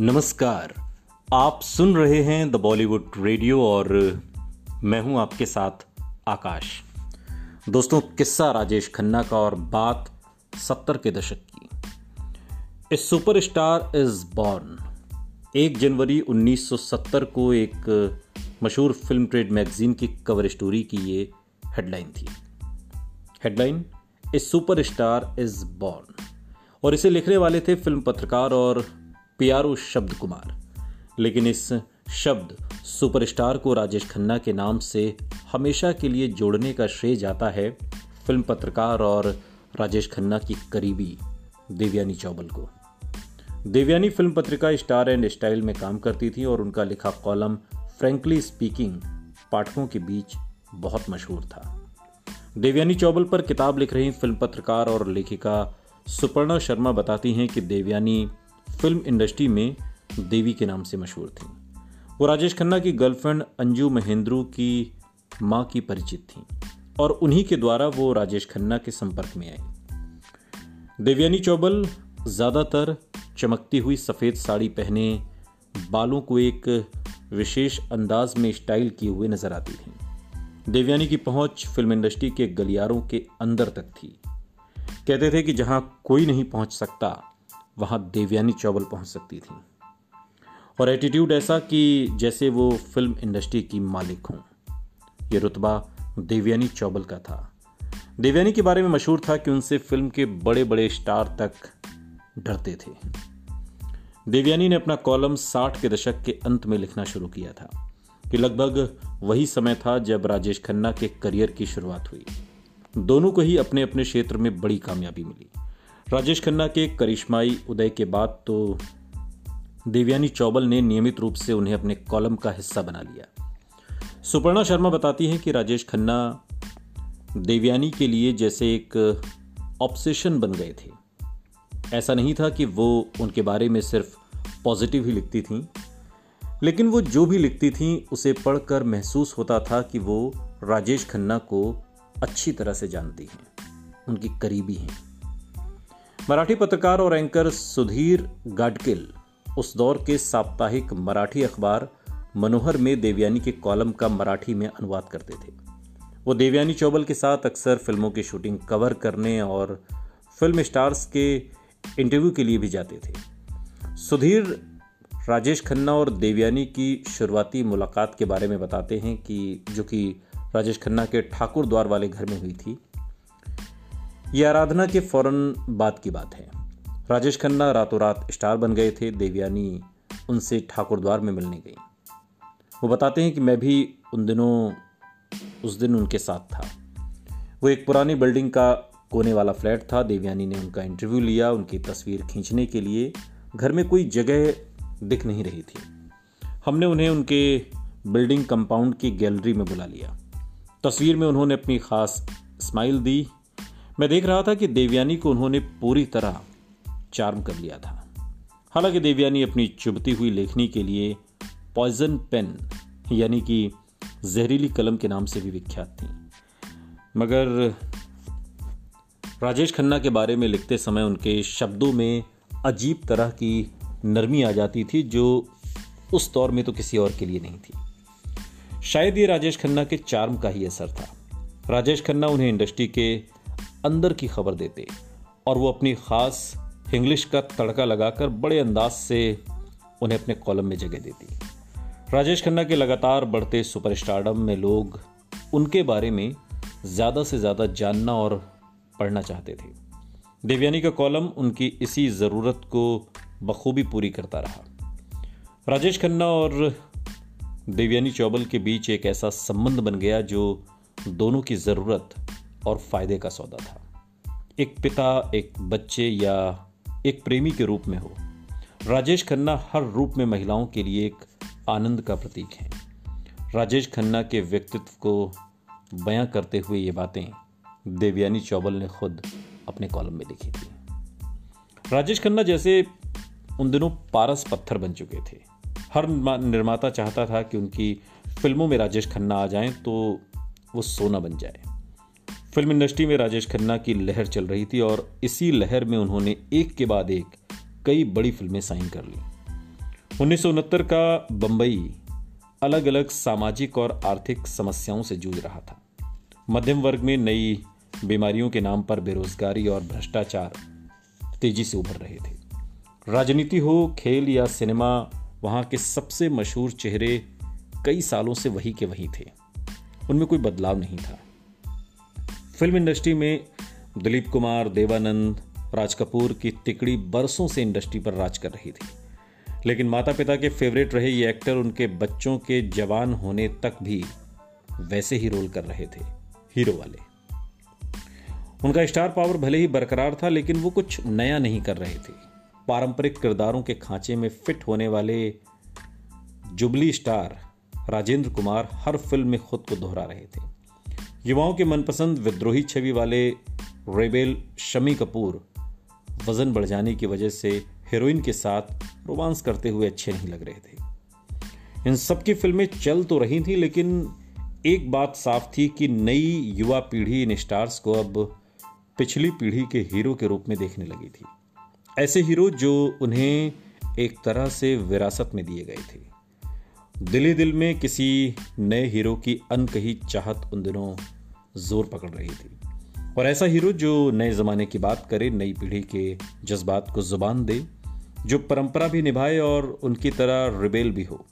नमस्कार। आप सुन रहे हैं द बॉलीवुड रेडियो और मैं हूँ आपके साथ आकाश। दोस्तों, किस्सा राजेश खन्ना का और बात सत्तर के दशक की। ए सुपरस्टार इज़ बॉर्न एक जनवरी 1970 को एक मशहूर फ़िल्म ट्रेड मैगजीन की कवर स्टोरी की ये हेडलाइन थी। Headline a superstar is born और इसे लिखने वाले थे फ़िल्म पत्रकार और पियारो शब्द कुमार। लेकिन इस शब्द सुपरस्टार को राजेश खन्ना के नाम से हमेशा के लिए जोड़ने का श्रेय जाता है फ़िल्म पत्रकार और राजेश खन्ना की करीबी देवयानी चौबल को। देवयानी फ़िल्म पत्रिका स्टार एंड स्टाइल में काम करती थी और उनका लिखा कॉलम फ्रेंकली स्पीकिंग पाठकों के बीच बहुत मशहूर था। देवयानी चौबल पर किताब लिख रही फ़िल्म पत्रकार और लेखिका सुपर्णा शर्मा बताती हैं कि देवयानी फ़िल्म इंडस्ट्री में देवी के नाम से मशहूर थी। वो राजेश खन्ना की गर्लफ्रेंड अंजू महेंद्रू की माँ की परिचित थी और उन्हीं के द्वारा वो राजेश खन्ना के संपर्क में आई। देवयानी चौबल ज़्यादातर चमकती हुई सफ़ेद साड़ी पहने बालों को एक विशेष अंदाज में स्टाइल किए हुए नज़र आती थी। देवयानी की पहुँच फ़िल्म इंडस्ट्री के गलियारों के अंदर तक थी। कहते थे कि जहाँ कोई नहीं पहुँच सकता वहाँ देवयानी चौबल पहुँच सकती थी। और एटीट्यूड ऐसा कि जैसे वो फ़िल्म इंडस्ट्री की मालिक हों। ये रुतबा देवयानी चौबल का था। देवयानी के बारे में मशहूर था कि उनसे फ़िल्म के बड़े बड़े स्टार तक डरते थे। देवयानी ने अपना कॉलम 60 के दशक के अंत में लिखना शुरू किया था, कि लगभग वही समय था जब राजेश खन्ना के करियर की शुरुआत हुई। दोनों को ही अपने अपने क्षेत्र में बड़ी कामयाबी मिली। राजेश खन्ना के करिश्माई उदय के बाद तो देवयानी चौबल ने नियमित रूप से उन्हें अपने कॉलम का हिस्सा बना लिया। सुपर्णा शर्मा बताती हैं कि राजेश खन्ना देवयानी के लिए जैसे एक ऑब्सेशन बन गए थे। ऐसा नहीं था कि वो उनके बारे में सिर्फ़ पॉजिटिव ही लिखती थीं, लेकिन वो जो भी लिखती थीं, उसे पढ़कर महसूस होता था कि वो राजेश खन्ना को अच्छी तरह से जानती हैं। उनकी करीबी हैं। मराठी पत्रकार और एंकर सुधीर गाडकिल, उस दौर के साप्ताहिक मराठी अखबार मनोहर में देवयानी के कॉलम का मराठी में अनुवाद करते थे। वो देवयानी चौबल के साथ अक्सर फ़िल्मों की शूटिंग कवर करने और फ़िल्म स्टार्स के इंटरव्यू के लिए भी जाते थे। सुधीर, राजेश खन्ना और देवयानी की शुरुआती मुलाकात के बारे में बताते हैं कि जो कि राजेश खन्ना के ठाकुर द्वार वाले घर में हुई थी। यह आराधना के फ़ौरन बाद की बात है। राजेश खन्ना रातों रात स्टार बन गए थे, देवयानी उनसे ठाकुर द्वार में मिलने गई। वो बताते हैं कि मैं भी उन दिनों, उस दिन उनके साथ था। वो एक पुरानी बिल्डिंग का कोने वाला फ्लैट था। देवयानी ने उनका इंटरव्यू लिया, उनकी तस्वीर खींचने के लिए घर में कोई जगह दिख नहीं रही थी। हमने उन्हें उनके बिल्डिंग कंपाउंड की गैलरी में बुला लिया। तस्वीर में उन्होंने अपनी खास स्माइल दी मैं देख रहा था कि देवयानी को उन्होंने पूरी तरह चार्म कर लिया था। हालाँकि देवयानी अपनी चुभती हुई लेखनी के लिए पॉइजन पेन यानी कि जहरीली कलम के नाम से भी विख्यात थी। मगर राजेश खन्ना के बारे में लिखते समय उनके शब्दों में अजीब तरह की नरमी आ जाती थी, जो उस दौर में तो किसी और के लिए नहीं थी। शायद ये राजेश खन्ना के चार्म का ही असर था। राजेश खन्ना उन्हें इंडस्ट्री के अंदर की खबर देते और वो अपनी खास इंग्लिश का तड़का लगाकर बड़े अंदाज से उन्हें अपने कॉलम में जगह देती। राजेश खन्ना के लगातार बढ़ते सुपरस्टारडम में लोग उनके बारे में ज़्यादा से ज़्यादा जानना और पढ़ना चाहते थे। देवयानी का कॉलम उनकी इसी ज़रूरत को बखूबी पूरी करता रहा। राजेश खन्ना और देवयानी चौबल के बीच एक ऐसा संबंध बन गया जो दोनों की ज़रूरत और फ़ायदे का सौदा था। एक पिता, एक बच्चे या एक प्रेमी के रूप में हो। राजेश खन्ना हर रूप में महिलाओं के लिए एक आनंद का प्रतीक है। राजेश खन्ना के व्यक्तित्व को बयां करते हुए ये बातें देवयानी चौबल ने खुद अपने कॉलम में लिखी थी। राजेश खन्ना जैसे उन दिनों पारस पत्थर बन चुके थे। हर निर्माता चाहता था कि उनकी फ़िल्मों में राजेश खन्ना आ जाएँ तो वो सोना बन जाए। फ़िल्म इंडस्ट्री में राजेश खन्ना की लहर चल रही थी और इसी लहर में उन्होंने एक के बाद एक कई बड़ी फ़िल्में साइन कर ली। उन्नीस सौ उनहत्तर का बंबई अलग अलग सामाजिक और आर्थिक समस्याओं से जूझ रहा था। मध्यम वर्ग में नई बीमारियों के नाम पर बेरोजगारी और भ्रष्टाचार तेज़ी से उभर रहे थे। राजनीति हो, खेल या सिनेमा, वहाँ के सबसे मशहूर चेहरे कई सालों से वही के वही थे। उनमें कोई बदलाव नहीं था। फ़िल्म इंडस्ट्री में दिलीप कुमार, देवानंद, राज कपूर की तिकड़ी बरसों से इंडस्ट्री पर राज कर रही थी। लेकिन माता पिता के फेवरेट रहे ये एक्टर उनके बच्चों के जवान होने तक भी वैसे ही रोल कर रहे थे, हीरो वाले। उनका स्टार पावर भले ही बरकरार था, लेकिन वो कुछ नया नहीं कर रहे थे। पारंपरिक किरदारों के खांचे में फिट होने वाले जुबली स्टार राजेंद्र कुमार हर फ़िल्म में खुद को दोहरा रहे थे। युवाओं के मनपसंद विद्रोही छवि वाले रेबेल शमी कपूर वज़न बढ़ जाने की वजह से हीरोइन के साथ रोमांस करते हुए अच्छे नहीं लग रहे थे। इन सबकी फ़िल्में चल तो रही थी, लेकिन एक बात साफ़ थी कि नई युवा पीढ़ी इन स्टार्स को अब पिछली पीढ़ी के हीरो के रूप में देखने लगी थी। ऐसे हीरो जो उन्हें एक तरह से विरासत में दिए गए थे। दिली दिल में किसी नए हीरो की अनकही चाहत उन दिनों ज़ोर पकड़ रही थी। और ऐसा हीरो जो नए ज़माने की बात करे, नई पीढ़ी के जज्बात को ज़ुबान दे, जो परंपरा भी निभाए और उनकी तरह रिबेल भी हो,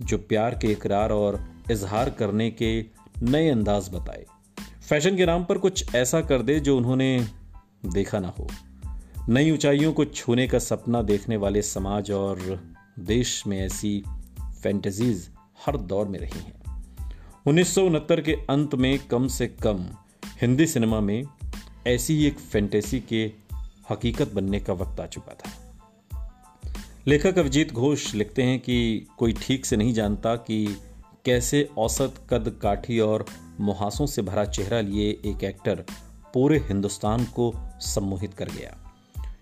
जो प्यार के इकरार और इजहार करने के नए अंदाज बताए। फ़ैशन के नाम पर कुछ ऐसा कर दे जो उन्होंने देखा ना हो। नई ऊंचाइयों को छूने का सपना देखने वाले समाज और देश में ऐसी फैंटेसीज हर दौर में रही हैं। उन्नीस के अंत में कम से कम हिंदी सिनेमा में ऐसी एक फैंटेसी के हकीकत बनने का वक्त आ चुका था। लेखक अभिजीत घोष लिखते हैं कि कोई ठीक से नहीं जानता कि कैसे औसत कद काठी और मुहासों से भरा चेहरा लिए एक एक्टर पूरे हिंदुस्तान को सम्मोहित कर गया।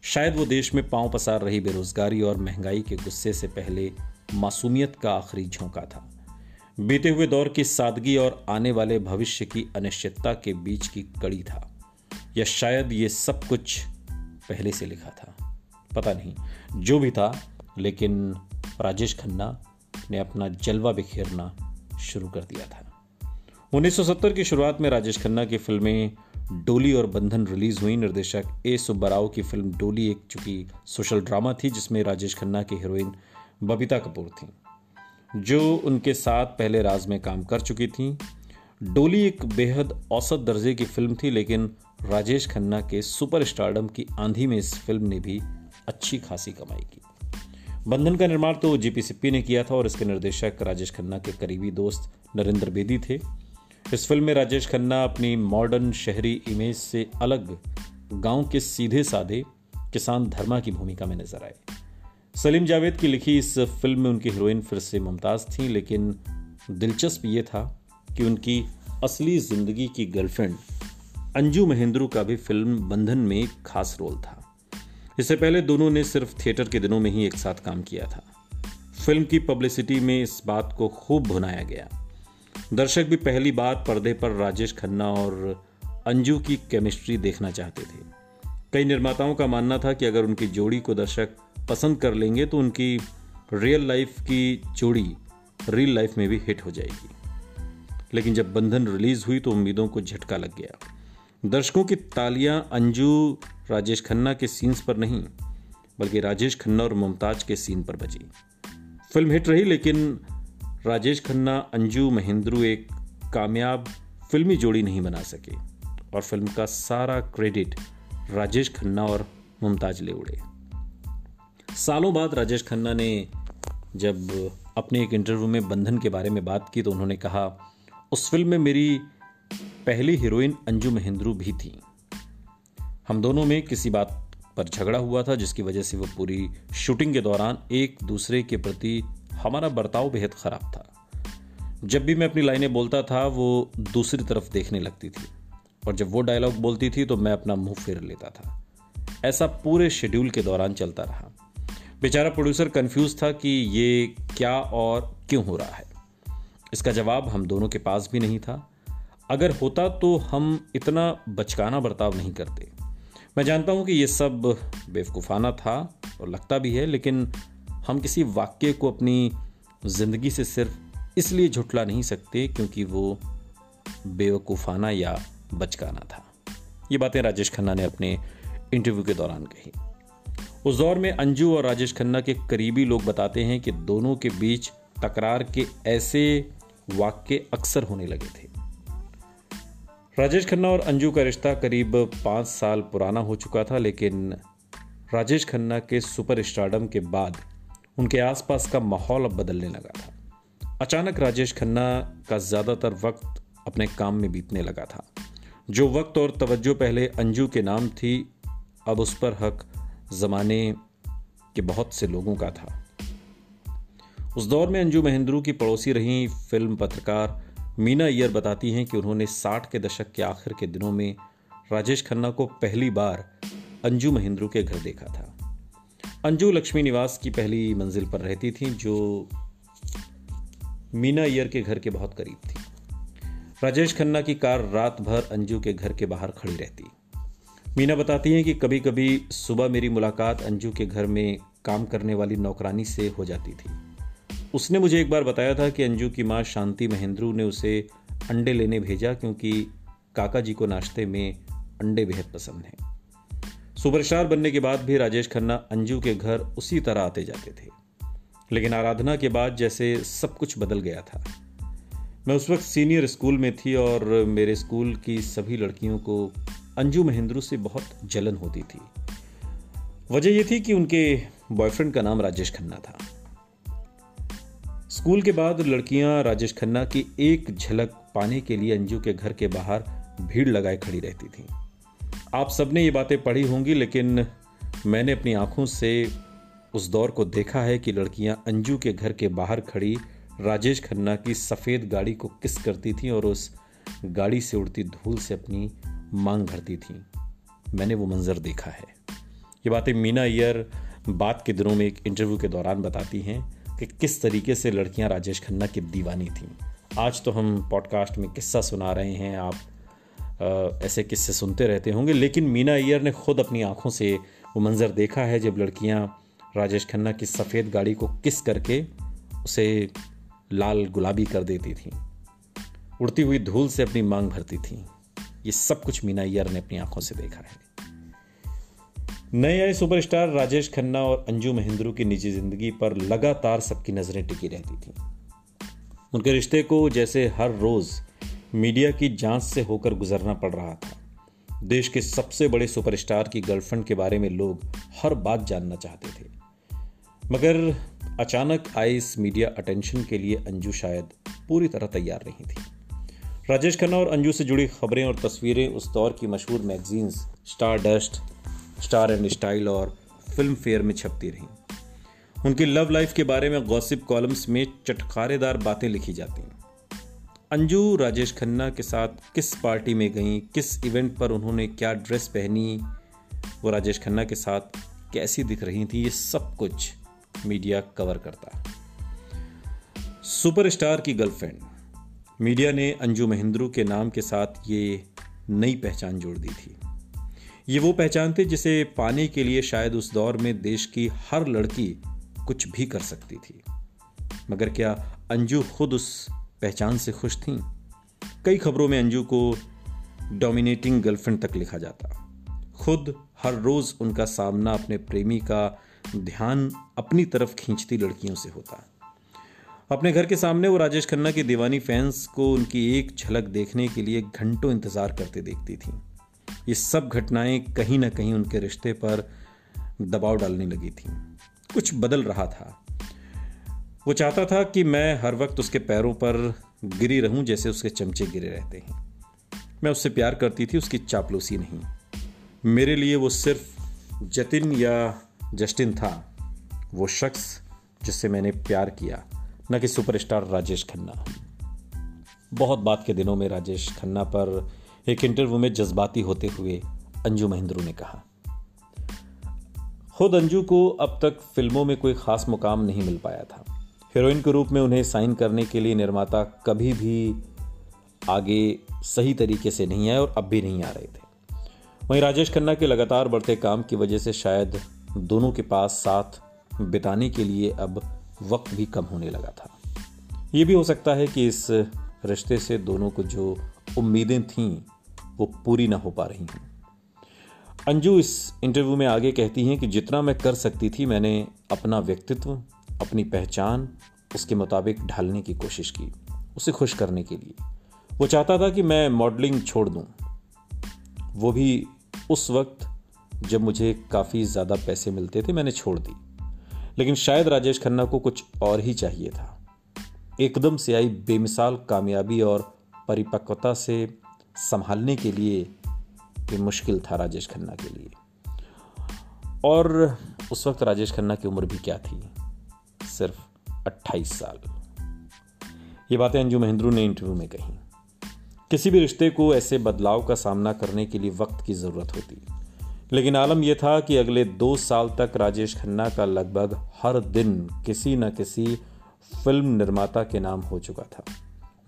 शायद वो देश में पाँव पसार रही बेरोजगारी और महँगाई के गुस्से से पहले मासूमियत का आखिरी झोंका था। बीते हुए दौर की सादगी और आने वाले भविष्य की अनिश्चितता के बीच की कड़ी था, या शायद ये सब कुछ पहले से लिखा था। पता नहीं, जो भी था, लेकिन राजेश खन्ना ने अपना जलवा बिखेरना शुरू कर दिया था। 1970 की शुरुआत में राजेश खन्ना की फ़िल्में डोली और बंधन रिलीज़ हुई। निर्देशक ए सुब्बाराव की फ़िल्म डोली एक चुकी सोशल ड्रामा थी, जिसमें राजेश खन्ना की हीरोइन बबीता कपूर थी, जो उनके साथ पहले राज में काम कर चुकी थी। डोली एक बेहद औसत दर्जे की फ़िल्म थी, लेकिन राजेश खन्ना के सुपर स्टारडम की आंधी में इस फ़िल्म ने भी अच्छी खासी कमाई की। बंधन का निर्माण तो जीपी सिप्पी ने किया था और इसके निर्देशक राजेश खन्ना के करीबी दोस्त नरेंद्र बेदी थे। इस फ़िल्म में राजेश खन्ना अपनी मॉडर्न शहरी इमेज से अलग, गाँव के सीधे साधे किसान धर्मा की भूमिका में नज़र आए। सलीम जावेद की लिखी इस फ़िल्म में उनकी हीरोइन फिर से मुमताज़ थी, लेकिन दिलचस्प ये था कि उनकी असली ज़िंदगी की गर्लफ्रेंड अंजू महेंद्रू का भी फ़िल्म बंधन में खास रोल था। इससे पहले दोनों ने सिर्फ़ थिएटर के दिनों में ही एक साथ काम किया था। फ़िल्म की पब्लिसिटी में इस बात को खूब भुनाया गया। दर्शक भी पहली बार पर्दे पर राजेश खन्ना और अंजू की केमिस्ट्री देखना चाहते थे। कई निर्माताओं का मानना था कि अगर उनकी जोड़ी को दर्शक पसंद कर लेंगे तो उनकी रियल लाइफ की जोड़ी रियल लाइफ में भी हिट हो जाएगी। लेकिन जब बंधन रिलीज़ हुई तो उम्मीदों को झटका लग गया। दर्शकों की तालियाँ अंजू, राजेश खन्ना के सीन्स पर नहीं, बल्कि राजेश खन्ना और मुमताज़ के सीन पर बजी। फ़िल्म हिट रही, लेकिन राजेश खन्ना, अंजू, महेंद्रू एक कामयाब फिल्मी जोड़ी नहीं बना सके। और फ़िल्म का सारा क्रेडिट राजेश खन्ना और मुमताज़ ले उड़े। सालों बाद राजेश खन्ना ने जब अपने एक इंटरव्यू में बंधन के बारे में बात की तो उन्होंने कहा, उस फ़िल्म में मेरी पहली हीरोइन अंजू महेंद्रू भी थी। हम दोनों में किसी बात पर झगड़ा हुआ था जिसकी वजह से वो पूरी शूटिंग के दौरान एक दूसरे के प्रति हमारा बर्ताव बेहद खराब था। जब भी मैं अपनी लाइनें बोलता था, वो दूसरी तरफ़ देखने लगती थी और जब वो डायलॉग बोलती थी तो मैं अपना मुँह फेर लेता था। ऐसा पूरे शेड्यूल के दौरान चलता रहा। बेचारा प्रोड्यूसर कंफ्यूज था कि ये क्या और क्यों हो रहा है। इसका जवाब हम दोनों के पास भी नहीं था। अगर होता तो हम इतना बचकाना बर्ताव नहीं करते। मैं जानता हूँ कि ये सब बेवकूफ़ाना था और लगता भी है, लेकिन हम किसी वाक्य को अपनी ज़िंदगी से सिर्फ़ इसलिए झुटला नहीं सकते क्योंकि वो बेवकूफ़ाना या बचकाना था। ये बातें राजेश खन्ना ने अपने इंटरव्यू के दौरान कही। उस दौर में अंजू और राजेश खन्ना के करीबी लोग बताते हैं कि दोनों के बीच तकरार के ऐसे वाक्य अक्सर होने लगे थे। राजेश खन्ना और अंजू का रिश्ता करीब पाँच साल पुराना हो चुका था, लेकिन राजेश खन्ना के सुपर स्टार्डम के बाद उनके आसपास का माहौल अब बदलने लगा था। अचानक राजेश खन्ना का ज़्यादातर वक्त अपने काम में बीतने लगा था। जो वक्त और तवज्जो पहले अंजू के नाम थी, अब उस पर हक ज़माने के बहुत से लोगों का था। उस दौर में अंजू महेंद्रू की पड़ोसी रही फ़िल्म पत्रकार मीना अय्यर बताती हैं कि उन्होंने 60 के दशक के आखिर के दिनों में राजेश खन्ना को पहली बार अंजू महेंद्रू के घर देखा था। अंजू लक्ष्मी निवास की पहली मंजिल पर रहती थी, जो मीना अय्यर के घर के बहुत करीब थी। राजेश खन्ना की कार रात भर अंजू के घर के बाहर खड़ी रहती। मीना बताती हैं कि कभी कभी सुबह मेरी मुलाकात अंजू के घर में काम करने वाली नौकरानी से हो जाती थी। उसने मुझे एक बार बताया था कि अंजू की माँ शांति महेंद्रू ने उसे अंडे लेने भेजा क्योंकि काका जी को नाश्ते में अंडे बेहद पसंद हैं। सुपरस्टार बनने के बाद भी राजेश खन्ना अंजू के घर उसी तरह आते जाते थे। लेकिन आराधना के बाद जैसे सब कुछ बदल गया था। मैं उस वक्त सीनियर स्कूल में थी और मेरे स्कूल की सभी लड़कियों को अंजू महेंद्रू से बहुत जलन होती थी। वजह यह थी कि उनके बॉयफ्रेंड का नाम राजेश खन्ना था। स्कूल के बाद लड़कियाँ राजेश खन्ना की एक झलक पाने के लिए अंजू के घर के बाहर भीड़ लगाए खड़ी रहती थी। आप सबने ये बातें पढ़ी होंगी, लेकिन मैंने अपनी आँखों से उस दौर को देखा है कि लड़कियाँ अंजू के घर के बाहर खड़ी राजेश खन्ना की सफ़ेद गाड़ी को किस करती थीं और उस गाड़ी से उड़ती धूल से अपनी मांग भरती थीं। मैंने वो मंजर देखा है। ये बातें मीना अय्यर बात के दिनों में एक इंटरव्यू के दौरान बताती हैं कि किस तरीके से लड़कियाँ राजेश खन्ना की दीवानी थीं। आज तो हम पॉडकास्ट में किस्सा सुना रहे हैं आप आ, ऐसे किस्से सुनते रहते होंगे लेकिन मीना अय्यर ने खुद अपनी आँखों से वो मंज़र देखा है जब लड़कियाँ राजेश खन्ना की सफ़ेद गाड़ी को किस करके उसे लाल गुलाबी कर देती थीं। उड़ती हुई धूल से अपनी मांग भरती थीं। ये सब कुछ मीना अय्यर ने अपनी आँखों से देखा है नए आए सुपरस्टार राजेश खन्ना और अंजू महेंद्रू की निजी ज़िंदगी पर लगातार सबकी नज़रें टिकी रहती थीं। उनके रिश्ते को जैसे हर रोज मीडिया की जाँच से होकर गुजरना पड़ रहा था। देश के सबसे बड़े सुपरस्टार की गर्लफ्रेंड के बारे में लोग हर बात जानना चाहते थे। मगर अचानक आए इस मीडिया अटेंशन के लिए अंजू शायद पूरी तरह तैयार नहीं थी। राजेश खन्ना और अंजू से जुड़ी खबरें और तस्वीरें उस दौर की मशहूर magazines Stardust Star and Style और फ़िल्म फेयर में छपती रहीं। उनकी लव लाइफ के बारे में गॉसिप कॉलम्स में चटकारेदार बातें लिखी जाती अंजू, राजेश खन्ना के साथ किस पार्टी में गई, किस इवेंट पर उन्होंने क्या ड्रेस पहनी, वो राजेश खन्ना के साथ कैसी दिख रही थी, ये सब कुछ मीडिया कवर करता सुपरस्टार की गर्लफ्रेंड मीडिया ने अंजू महेंद्रू के नाम के साथ ये नई पहचान जोड़ दी थी। ये वो पहचान थी जिसे पाने के लिए शायद उस दौर में देश की हर लड़की कुछ भी कर सकती थी। मगर क्या अंजू खुद उस पहचान से खुश थी? कई खबरों में अंजू को डोमिनेटिंग गर्लफ्रेंड तक लिखा जाता। खुद हर रोज उनका सामना अपने प्रेमी का ध्यान अपनी तरफ़ खींचती लड़कियों से होता। अपने घर के सामने वो राजेश खन्ना की दीवानी फैंस को उनकी एक झलक देखने के लिए घंटों इंतज़ार करते देखती थी। ये सब घटनाएँ कहीं ना कहीं उनके रिश्ते पर दबाव डालने लगी थी। कुछ बदल रहा था। वो चाहता था कि मैं हर वक्त उसके पैरों पर गिरी रहूँ जैसे उसके चमचे गिरे रहते हैं। मैं उससे प्यार करती थी, उसकी चापलूसी नहीं। मेरे लिए वो सिर्फ़ जतिन या जस्टिन था। वो शख्स जिससे मैंने प्यार किया। न कि सुपरस्टार राजेश खन्ना। बहुत बात के दिनों में राजेश खन्ना पर एक इंटरव्यू में जज्बाती होते हुए अंजू महेंद्रू ने कहा, खुद अंजू को अब तक फ़िल्मों में कोई खास मुकाम नहीं मिल पाया था। हीरोइन के रूप में उन्हें साइन करने के लिए निर्माता कभी भी आगे सही तरीके से नहीं आए और अब भी नहीं आ रहे थे। वहीं राजेश खन्ना के लगातार बढ़ते काम की वजह से शायद दोनों के पास साथ बिताने के लिए अब वक्त भी कम होने लगा था। ये भी हो सकता है कि इस रिश्ते से दोनों को जो उम्मीदें थीं, वो पूरी ना हो पा रही हूँ। अंजू इस इंटरव्यू में आगे कहती हैं कि जितना मैं कर सकती थी, मैंने अपना व्यक्तित्व, अपनी पहचान, उसके मुताबिक ढालने की कोशिश की, उसे खुश करने के लिए। वो चाहता था कि मैं मॉडलिंग छोड़ दूँ। वो भी उस वक्त, जब मुझे काफ़ी ज़्यादा पैसे मिलते थे, मैंने छोड़ दी। लेकिन शायद राजेश खन्ना को कुछ और ही चाहिए था। एकदम से आई बेमिसाल कामयाबी और परिपक्वता से संभालने के लिए ये मुश्किल था राजेश खन्ना के लिए। और उस वक्त राजेश खन्ना की उम्र भी क्या थी? सिर्फ़ 28 साल। ये बातें अंजू महेंद्रू ने इंटरव्यू में कही। किसी भी रिश्ते को ऐसे बदलाव का सामना करने के लिए वक्त की ज़रूरत होती। लेकिन आलम यह था कि अगले दो साल तक राजेश खन्ना का लगभग हर दिन किसी न किसी फ़िल्म निर्माता के नाम हो चुका था।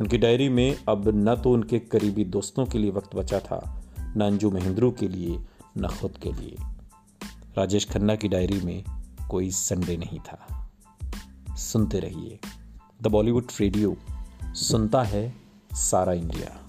उनकी डायरी में अब न तो उनके करीबी दोस्तों के लिए वक्त बचा था, न अंजू महेंद्रू के लिए, न खुद के लिए। राजेश खन्ना की डायरी में कोई संडे नहीं था। सुनते रहिए। द बॉलीवुड रेडियो, सुनता है सारा इंडिया।